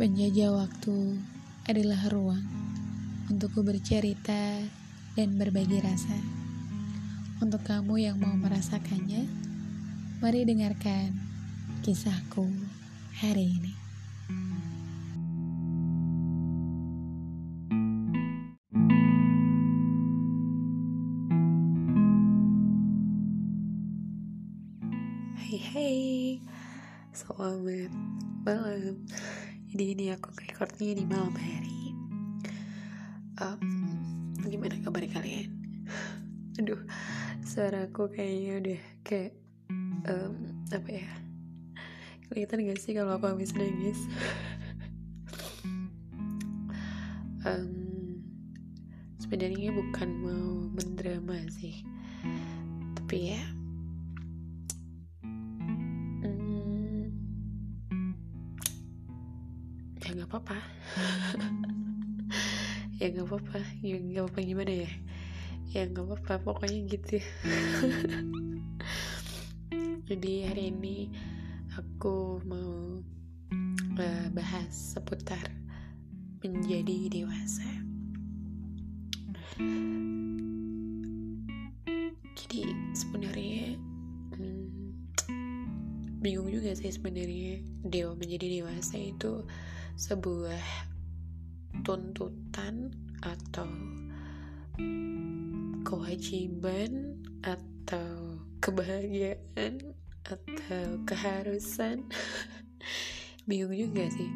Penjajah waktu adalah ruang untukku bercerita dan berbagi rasa. Untuk kamu yang mau merasakannya, mari dengarkan kisahku hari ini. Hai hai Selamat malam Jadi ini aku recordnya di malam hari. Um, Gimana kabar kalian? Aduh Suara aku kayaknya udah kayak um, Apa ya? Kelihatan gak sih kalau aku habis nangis? Um, Sebenarnya bukan mau mendrama sih. Tapi ya apa-apa. Ya nggak apa-apa. Ya nggak apa-apa. Gimana ya? Ya nggak apa-apa. Pokoknya gitu. Jadi hari ini aku mau uh, bahas seputar menjadi dewasa. Jadi sebenarnya hmm, bingung juga sih sebenarnya dewa menjadi dewasa itu sebuah tuntutan atau kewajiban atau kebahagiaan atau keharusan? Bingung juga sih.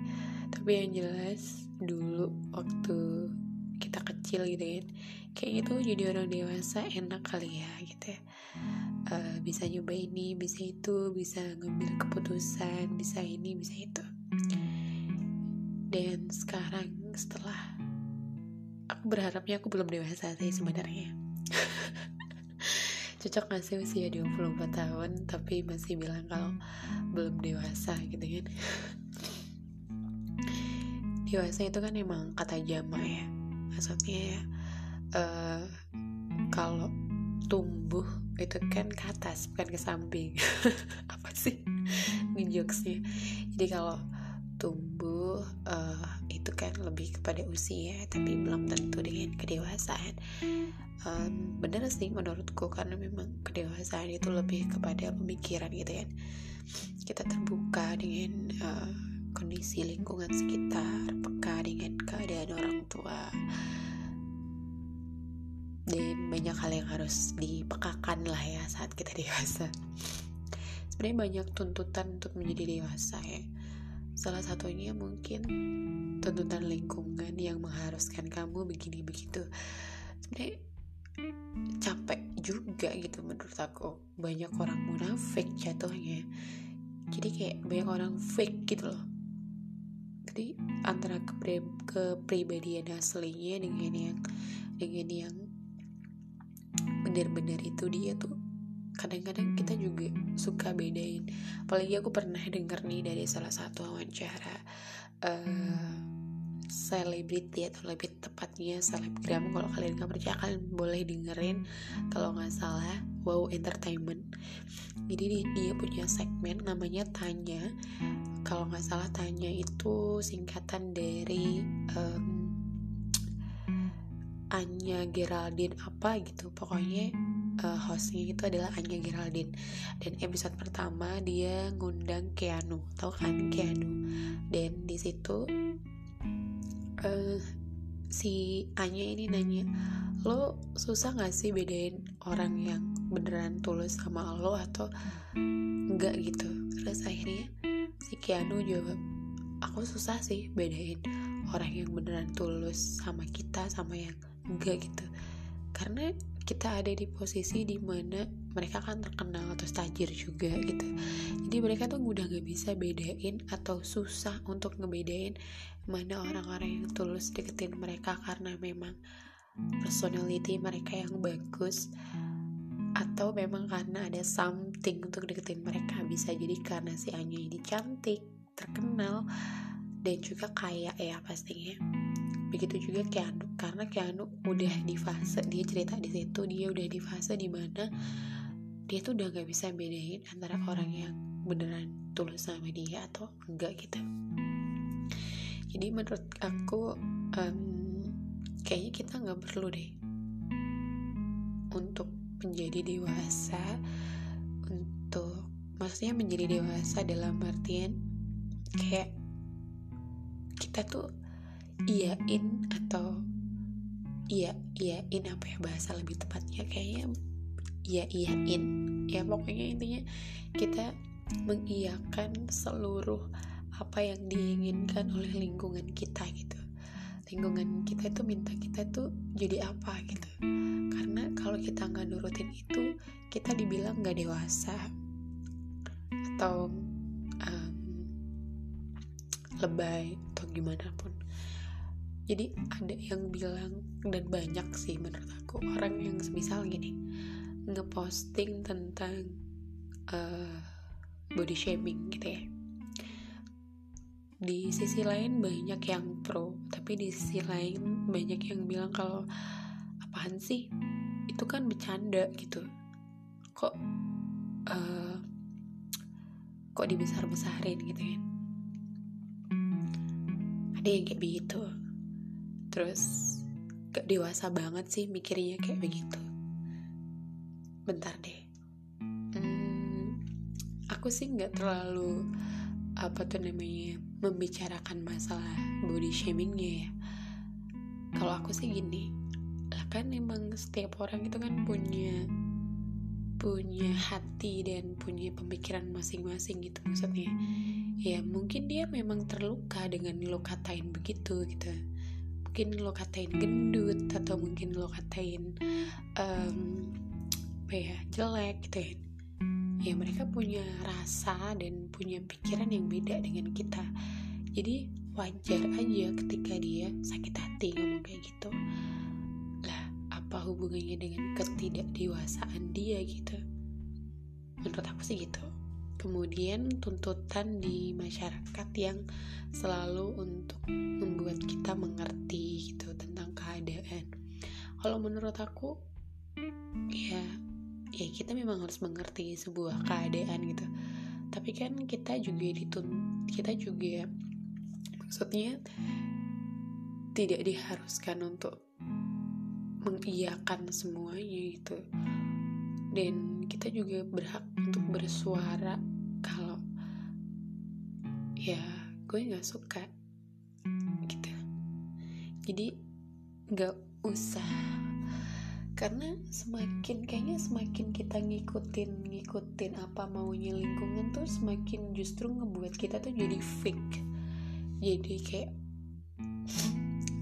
Tapi yang jelas dulu waktu kita kecil gitu kan kayak gitu jadi orang dewasa enak kali ya gitu ya. Uh, bisa nyoba ini bisa itu bisa ngambil keputusan bisa ini bisa itu dan sekarang setelah aku berharapnya aku belum dewasa sih sebenarnya. Cocok gak sih usia 24 tahun tapi masih bilang kalau belum dewasa gitu kan? Dewasa itu kan emang kata jama ya. Maksudnya ya uh, kalau tumbuh itu kan ke atas bukan ke samping. Apa sih? Ini jadi kalau tumbuh uh, itu kan lebih kepada usia tapi belum tentu dengan kedewasaan. Um, benar sih menurutku karena memang kedewasaan itu lebih kepada pemikiran gitu kan kita terbuka dengan uh, kondisi lingkungan sekitar peka dengan keadaan orang tua. Dan banyak hal yang harus dipekakan lah ya saat kita dewasa. Sebenarnya banyak tuntutan untuk menjadi dewasa ya salah satunya mungkin tuntutan lingkungan yang mengharuskan kamu begini begitu. Sebenarnya capek juga gitu menurut aku. Banyak orang munafik jatuhnya. Jadi kayak banyak orang fake gitu loh. Jadi antara kepri kepribadian aslinya dengan yang dengan yang benar-benar itu dia tuh kadang-kadang kita juga suka bedain. Apalagi aku pernah denger nih dari salah satu wawancara selebriti uh, atau lebih tepatnya selebgram. Kalau kalian nggak percaya kalian boleh dengerin. Kalau nggak salah wow entertainment. Jadi dia, dia punya segmen namanya tanya. Kalau nggak salah tanya itu singkatan dari um, Anya Geraldine apa gitu. Pokoknya uh, hostnya itu adalah Anya Geraldine. Dan episode pertama dia ngundang Keanu. Tau kan Keanu? Dan di situ uh, si Anya ini nanya lo susah gak sih bedain orang yang beneran tulus sama lo atau enggak gitu? Terus akhirnya si Keanu jawab aku susah sih bedain orang yang beneran tulus sama kita sama yang enggak gitu. Karena kita ada di posisi di mana mereka kan terkenal atau tajir juga gitu. Jadi mereka tuh udah gak bisa bedain atau susah untuk ngebedain mana orang-orang yang tulus deketin mereka karena memang personality mereka yang bagus atau memang karena ada something untuk deketin mereka. Bisa jadi karena si Anya ini cantik terkenal dan juga kaya ya pastinya begitu juga Keanu karena Keanu udah di fase dia cerita di situ dia udah di fase di mana dia tuh udah gak bisa bedain antara orang yang beneran tulus sama dia atau enggak gitu. Jadi menurut aku um, kayaknya kita nggak perlu deh untuk menjadi dewasa untuk maksudnya menjadi dewasa dalam artian kayak kita tuh iyain atau iya iyain apa ya bahasa lebih tepatnya? Kayaknya iya iyain ya pokoknya intinya kita mengiyakan seluruh apa yang diinginkan oleh lingkungan kita gitu. Lingkungan kita itu minta kita tuh jadi apa gitu. Karena kalau kita nggak nurutin itu kita dibilang nggak dewasa atau um, lebay atau gimana pun jadi ada yang bilang dan banyak sih menurut aku orang yang misal gini ngeposting tentang uh, body shaming gitu ya. Di sisi lain banyak yang pro tapi di sisi lain banyak yang bilang kalau apaan sih? Itu kan bercanda gitu. Kok uh, kok dibesar-besarin gitu kan ada yang kayak begitu terus gak dewasa banget sih mikirnya kayak begitu. Bentar deh. Hmm, aku sih nggak terlalu apa tuh namanya membicarakan masalah body shamingnya ya. Kalau aku sih gini lah kan emang setiap orang itu kan punya punya hati dan punya pemikiran masing-masing gitu maksudnya. Ya mungkin dia memang terluka dengan lo katain begitu gitu mungkin lo katain gendut atau mungkin lo katain um, apa ya jelek gitu ya. Ya mereka punya rasa dan punya pikiran yang beda dengan kita. Jadi wajar aja ketika dia sakit hati ngomong kayak gitu. Lah apa hubungannya dengan ketidakdewasaan dia gitu? Menurut aku sih gitu kemudian tuntutan di masyarakat yang selalu untuk membuat kita mengerti gitu tentang keadaan. Kalau menurut aku ya ya kita memang harus mengerti sebuah keadaan gitu. Tapi kan kita juga ditun kita juga maksudnya tidak diharuskan untuk mengiyakan semuanya gitu. Dan kita juga berhak untuk bersuara ya gue nggak suka. Gitu. Jadi nggak usah. Karena semakin kayaknya semakin kita ngikutin ngikutin apa maunya lingkungan tuh semakin justru ngebuat kita tuh jadi fake. Jadi kayak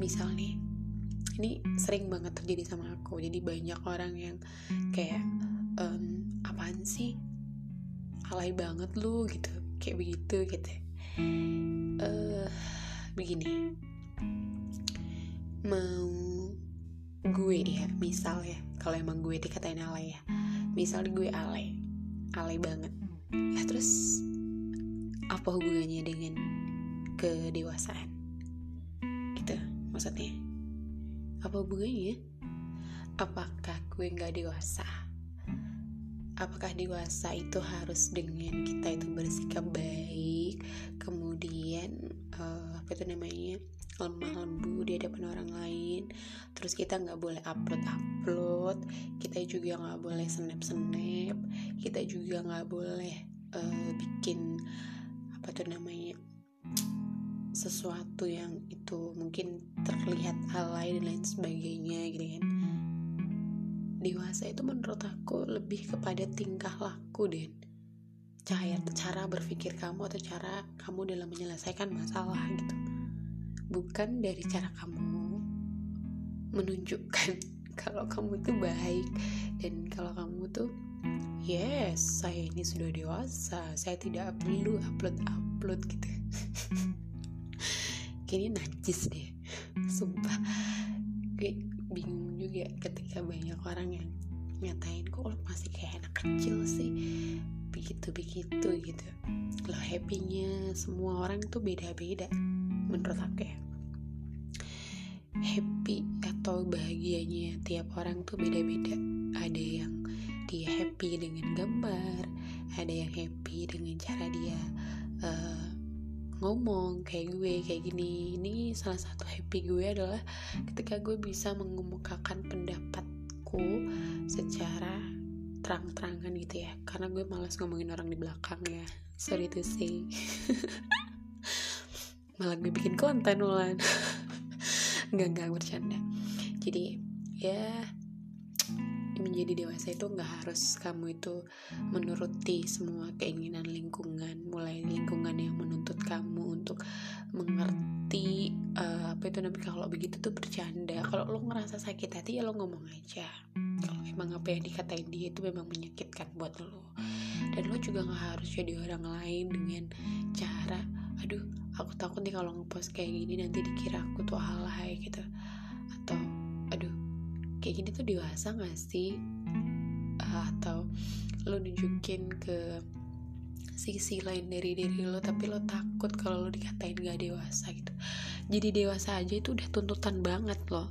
misal nih ini sering banget terjadi sama aku. Jadi banyak orang yang kayak um, apaan sih? Alay banget lu gitu. Kayak begitu gitu uh, begini. Mau gue ya misal ya kalau emang gue dikatain alay ya. Misal gue alay alay banget. Ya terus apa hubungannya dengan kedewasaan? Gitu maksudnya. Apa hubungannya? Apakah gue nggak dewasa apakah dewasa itu harus dengan kita itu bersikap baik kemudian uh, apa itu namanya lemah lembu di hadapan orang lain terus kita nggak boleh upload upload kita juga nggak boleh snap snap kita juga nggak boleh uh, bikin apa tuh namanya sesuatu yang itu mungkin terlihat alay dan lain sebagainya gitu kan dewasa itu menurut aku lebih kepada tingkah laku dan cara cara berpikir kamu atau cara kamu dalam menyelesaikan masalah gitu. Bukan dari cara kamu menunjukkan kalau kamu itu baik dan kalau kamu tuh yes saya ini sudah dewasa saya tidak perlu upload upload gitu. Kini najis deh sumpah bingung juga ketika banyak orang yang nyatain kok lo masih kayak anak kecil sih? Begitu begitu gitu. Lo happynya semua orang tuh beda-beda menurut aku ya. Happy atau bahagianya tiap orang tuh beda-beda. Ada yang dia happy dengan gambar ada yang happy dengan cara dia uh, ngomong kayak gue kayak gini. Ini salah satu happy gue adalah ketika gue bisa mengemukakan pendapatku secara terang-terangan gitu ya. Karena gue malas ngomongin orang di belakang ya. Sorry to say. Malah gue bikin konten ulan nggak nggak bercanda. Jadi ya menjadi dewasa itu nggak harus kamu itu menuruti semua keinginan lingkungan mulai lingkungan yang menuntut kamu untuk mengerti uh, apa itu namanya kalau begitu tuh bercanda. Kalau lo ngerasa sakit hati ya lo ngomong aja. Kalau emang apa yang dikatain dia itu memang menyakitkan buat lo. Dan lo juga nggak harus jadi orang lain dengan cara aduh aku takut nih kalau ngepost kayak gini nanti dikira aku tuh alay gitu kayak gini tuh dewasa gak sih? Uh, atau lo nunjukin ke sisi lain dari diri lo tapi lo takut kalau lo dikatain gak dewasa gitu. Jadi dewasa aja itu udah tuntutan banget loh.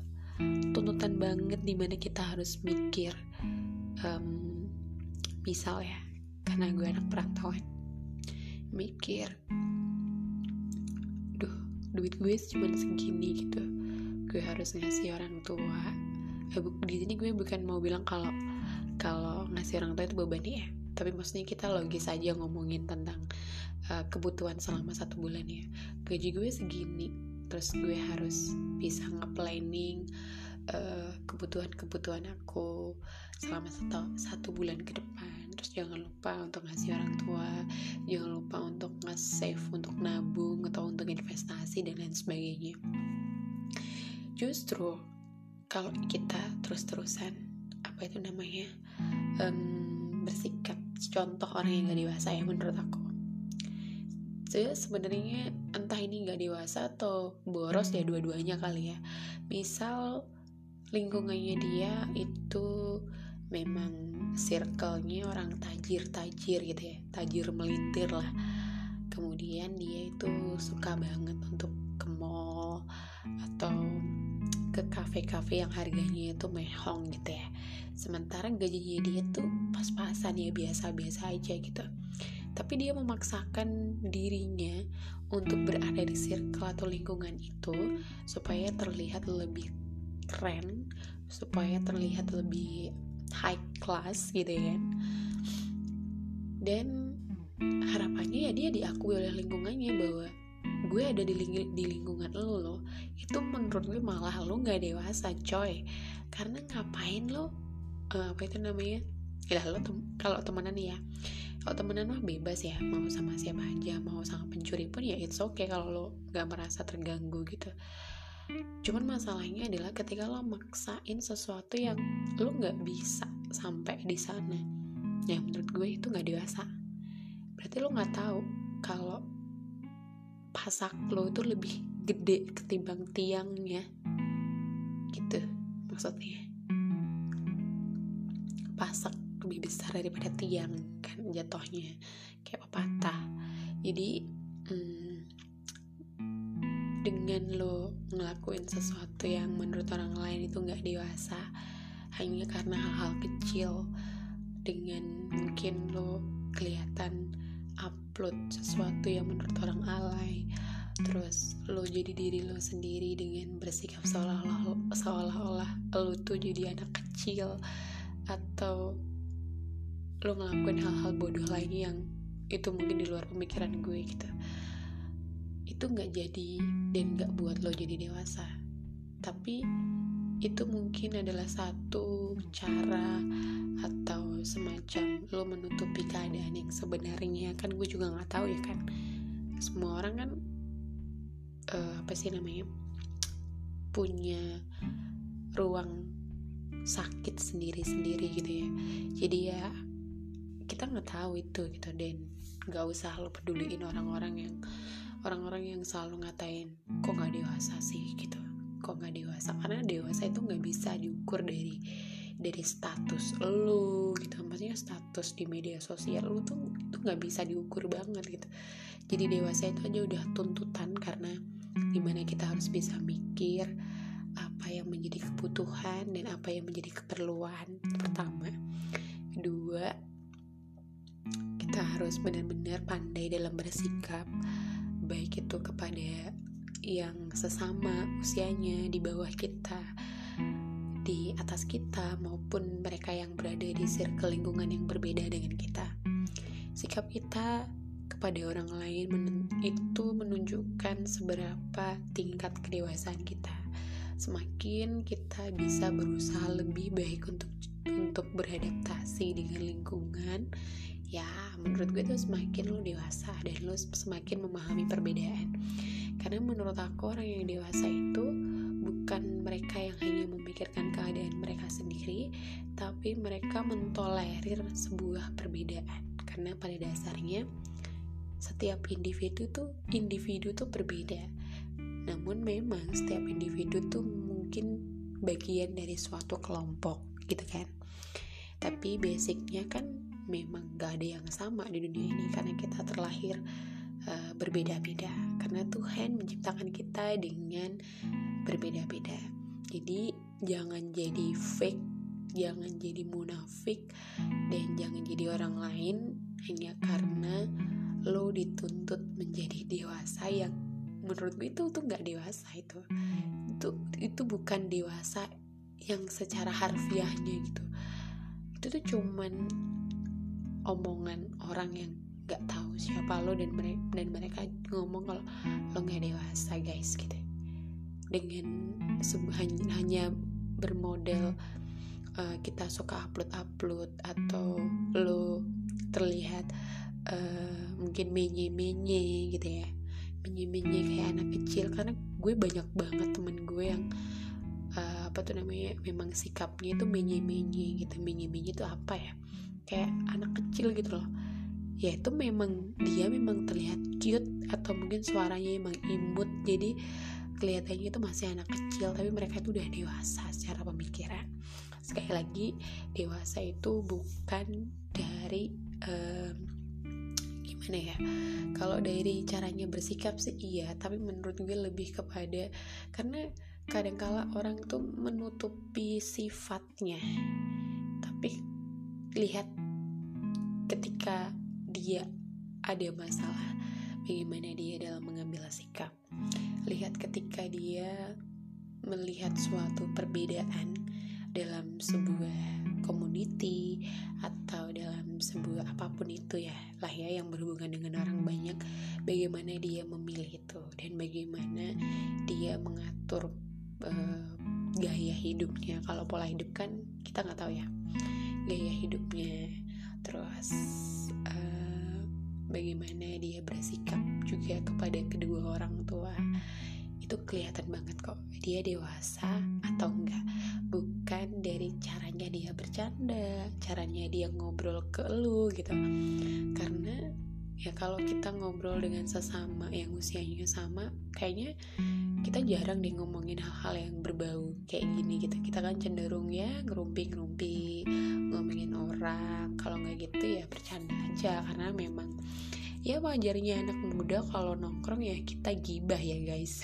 Tuntutan banget di mana kita harus mikir um, misal ya karena gue anak perantauan. Mikir duh duit gue cuma segini gitu. Gue harus ngasih orang tua eh, di sini gue bukan mau bilang kalau kalau ngasih orang tua itu beban ya tapi maksudnya kita logis aja ngomongin tentang uh, kebutuhan selama satu bulan ya. Gaji gue segini terus gue harus bisa nge-planning uh, kebutuhan-kebutuhan aku selama satu, satu bulan ke depan. Terus jangan lupa untuk ngasih orang tua jangan lupa untuk nge-save untuk nabung atau untuk investasi dan lain sebagainya. Justru kalau kita terus-terusan apa itu namanya um, bersikap contoh orang yang gak dewasa ya menurut aku. Saya sebenarnya entah ini gak dewasa atau boros ya dua-duanya kali ya. Misal lingkungannya dia itu memang circle-nya orang tajir-tajir gitu ya tajir melintir lah. Kemudian dia itu suka banget untuk ke mall atau ke kafe-kafe yang harganya itu mehong gitu ya. Sementara gajinya dia tuh pas-pasan ya biasa-biasa aja gitu. Tapi dia memaksakan dirinya untuk berada di circle atau lingkungan itu supaya terlihat lebih keren supaya terlihat lebih high class gitu ya. Dan harapannya ya dia diakui oleh lingkungannya bahwa gue ada di, ling di lingkungan lo loh itu menurut gue malah lo nggak dewasa coy. Karena ngapain lo uh, apa itu namanya ya lo tem kalau temenan ya kalau temenan mah bebas ya mau sama siapa aja mau sama pencuri pun ya it's okay kalau lo nggak merasa terganggu gitu. Cuman masalahnya adalah ketika lo maksain sesuatu yang lo nggak bisa sampai di sana ya menurut gue itu nggak dewasa. Berarti lo nggak tahu kalau pasak lo itu lebih gede ketimbang tiangnya. Gitu maksudnya. Pasak lebih besar daripada tiang kan jatuhnya kayak pepatah. Jadi hmm, dengan lo ngelakuin sesuatu yang menurut orang lain itu nggak dewasa hanya karena hal-hal kecil dengan mungkin lo kelihatan upload sesuatu yang menurut orang alay terus lo jadi diri lo sendiri dengan bersikap seolah-olah seolah-olah lo tuh jadi anak kecil atau lo ngelakuin hal-hal bodoh lain yang itu mungkin di luar pemikiran gue gitu. Itu nggak jadi dan nggak buat lo jadi dewasa. Tapi itu mungkin adalah satu cara atau semacam lo menutupi keadaan yang sebenarnya. Kan gue juga nggak tahu ya kan. Semua orang kan uh, apa sih namanya punya ruang sakit sendiri-sendiri gitu ya. Jadi ya kita nggak tahu itu gitu. Dan nggak usah lo peduliin orang-orang yang orang-orang yang selalu ngatain kok nggak dewasa sih? gitu kok nggak dewasa? Karena dewasa itu nggak bisa diukur dari dari status lo gitu. Maksudnya status di media sosial lo tuh itu nggak bisa diukur banget gitu. Jadi dewasa itu aja udah tuntutan karena di mana kita harus bisa mikir apa yang menjadi kebutuhan dan apa yang menjadi keperluan pertama. Kedua kita harus benar-benar pandai dalam bersikap baik itu kepada yang sesama usianya di bawah kita di atas kita maupun mereka yang berada di circle lingkungan yang berbeda dengan kita. Sikap kita kepada orang lain men itu menunjukkan seberapa tingkat kedewasaan kita. Semakin kita bisa berusaha lebih baik untuk untuk beradaptasi dengan lingkungan ya menurut gue tuh semakin lo dewasa dan lo semakin memahami perbedaan karena menurut aku orang yang dewasa itu bukan mereka yang hanya memikirkan keadaan mereka sendiri tapi mereka mentolerir sebuah perbedaan. Karena pada dasarnya setiap individu tuh individu tuh berbeda. Namun memang setiap individu tuh mungkin bagian dari suatu kelompok gitu kan? Tapi basicnya kan memang gak ada yang sama di dunia ini karena kita terlahir uh, berbeda-beda. Karena Tuhan menciptakan kita dengan berbeda-beda. Jadi jangan jadi fake jangan jadi munafik dan jangan jadi orang lain hanya karena lo dituntut menjadi dewasa yang menurut gue itu tuh nggak dewasa itu. Itu itu bukan dewasa yang secara harfiahnya gitu. Itu tuh cuman omongan orang yang gak tahu siapa lo dan mereka dan mereka ngomong kalau lo nggak dewasa guys gitu. Dengan hanya, bermodel uh, kita suka upload upload atau lo terlihat uh, mungkin menye menye gitu ya. Menye menye kayak anak kecil. Karena gue banyak banget temen gue yang uh, apa tuh namanya memang sikapnya itu menye menye gitu. Menye menye itu apa ya? Kayak anak kecil gitu loh ya itu memang dia memang terlihat cute atau mungkin suaranya emang imut. Jadi kelihatannya itu masih anak kecil tapi mereka itu udah dewasa secara pemikiran. Sekali lagi dewasa itu bukan dari um, gimana ya kalau dari caranya bersikap sih iya tapi menurut gue lebih kepada karena kadangkala orang tuh menutupi sifatnya. Tapi lihat ketika dia ada masalah bagaimana dia dalam mengambil sikap. Lihat ketika dia melihat suatu perbedaan dalam sebuah community atau dalam sebuah apa pun itu ya lah ya yang berhubungan dengan orang banyak bagaimana dia memilih itu dan bagaimana dia mengatur uh, gaya hidupnya. Kalau pola hidup kan kita nggak tahu ya gaya hidupnya. Terus bagaimana dia bersikap juga kepada kedua orang tua. Itu kelihatan banget kok dia dewasa atau enggak. Bukan dari caranya dia bercanda caranya dia ngobrol ke lu gitu. Karena ya kalau kita ngobrol dengan sesama yang usianya sama kayaknya kita jarang deh ngomongin hal-hal yang berbau kayak gini gitu. Kita kan cenderung ya ngerumpi-ngerumpi ngomongin orang. Kalau nggak gitu ya bercanda aja karena memang ya wajarnya anak muda kalau nongkrong ya kita gibah ya guys.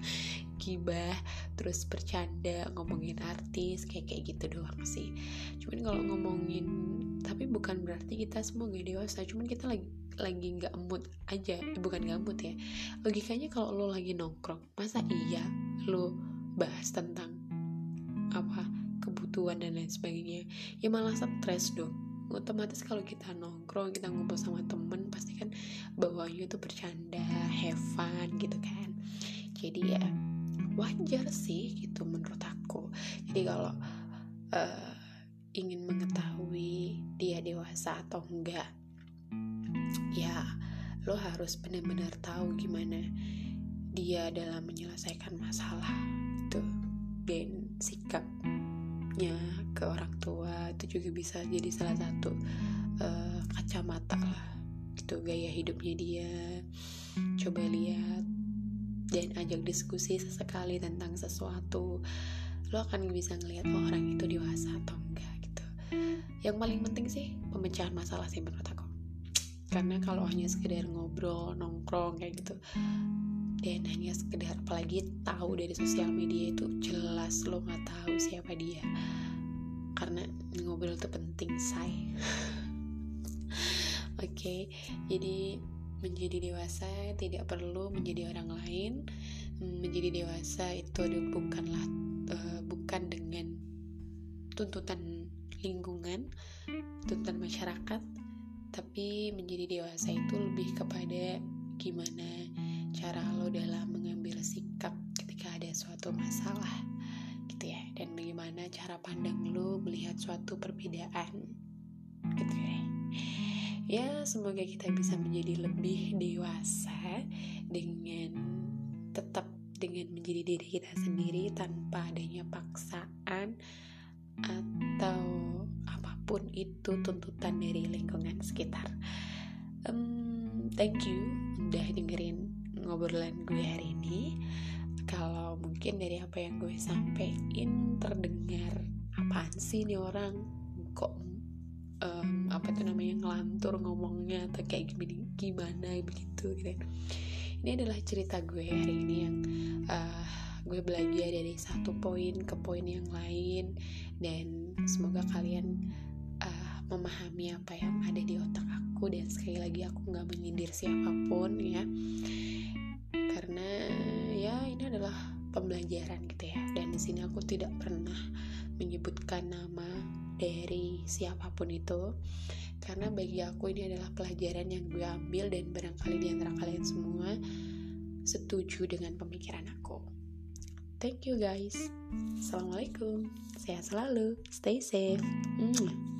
Gibah terus bercanda ngomongin artis kayak kayak gitu doang sih. Cuman kalau ngomongin tapi bukan berarti kita semua gak dewasa cuman kita lagi lagi nggak mood aja eh, bukan nggak mood ya. Logikanya kalau lo lagi nongkrong masa iya lo bahas tentang apa kebutuhan dan lain sebagainya? Ya malah stres dong. Otomatis kalau kita nongkrong kita ngobrol sama temen pasti kan bawahnya itu bercanda have fun gitu kan. Jadi ya wajar sih gitu menurut aku. Jadi kalau uh, ingin mengetahui dia dewasa atau enggak ya lo harus benar-benar tahu gimana dia dalam menyelesaikan masalah itu. Dan sikapnya ke orang tua itu juga bisa jadi salah satu uh, kacamata lah itu gaya hidupnya dia. Coba lihat dan ajak diskusi sesekali tentang sesuatu lo akan bisa ngelihat oh, orang itu dewasa atau yang paling penting sih pemecahan masalah sih menurut aku. Karena kalau hanya sekedar ngobrol nongkrong kayak gitu dan hanya sekedar apalagi tahu dari sosial media itu jelas lo nggak tahu siapa dia. Karena ngobrol itu penting say. Oke okay, jadi menjadi dewasa tidak perlu menjadi orang lain. Menjadi dewasa itu bukanlah uh, bukan dengan tuntutan lingkungan tuntutan masyarakat tapi menjadi dewasa itu lebih kepada gimana cara lo dalam mengambil sikap ketika ada suatu masalah gitu ya. Dan bagaimana cara pandang lo melihat suatu perbedaan gitu ya. Ya semoga kita bisa menjadi lebih dewasa dengan tetap dengan menjadi diri kita sendiri tanpa adanya paksaan atau apa pun itu tuntutan dari lingkungan sekitar. Um, thank you udah dengerin ngobrolan gue hari ini. Kalau mungkin dari apa yang gue sampein terdengar apaan sih nih orang? Kok um, apa tuh namanya ngelantur ngomongnya atau kayak gimana gimana begitu gitu. Ini adalah cerita gue hari ini yang uh, gue belajar dari satu poin ke poin yang lain dan semoga kalian uh, memahami apa yang ada di otak aku dan sekali lagi aku nggak menyindir siapa pun ya. Karena ya ini adalah pembelajaran gitu ya. Dan di sini aku tidak pernah menyebutkan nama dari siapa pun itu. Karena bagi aku ini adalah pelajaran yang gue ambil dan barangkali di antara kalian semua setuju dengan pemikiran aku. Thank you guys. Assalamualaikum. Sehat selalu. Stay safe. Mwah.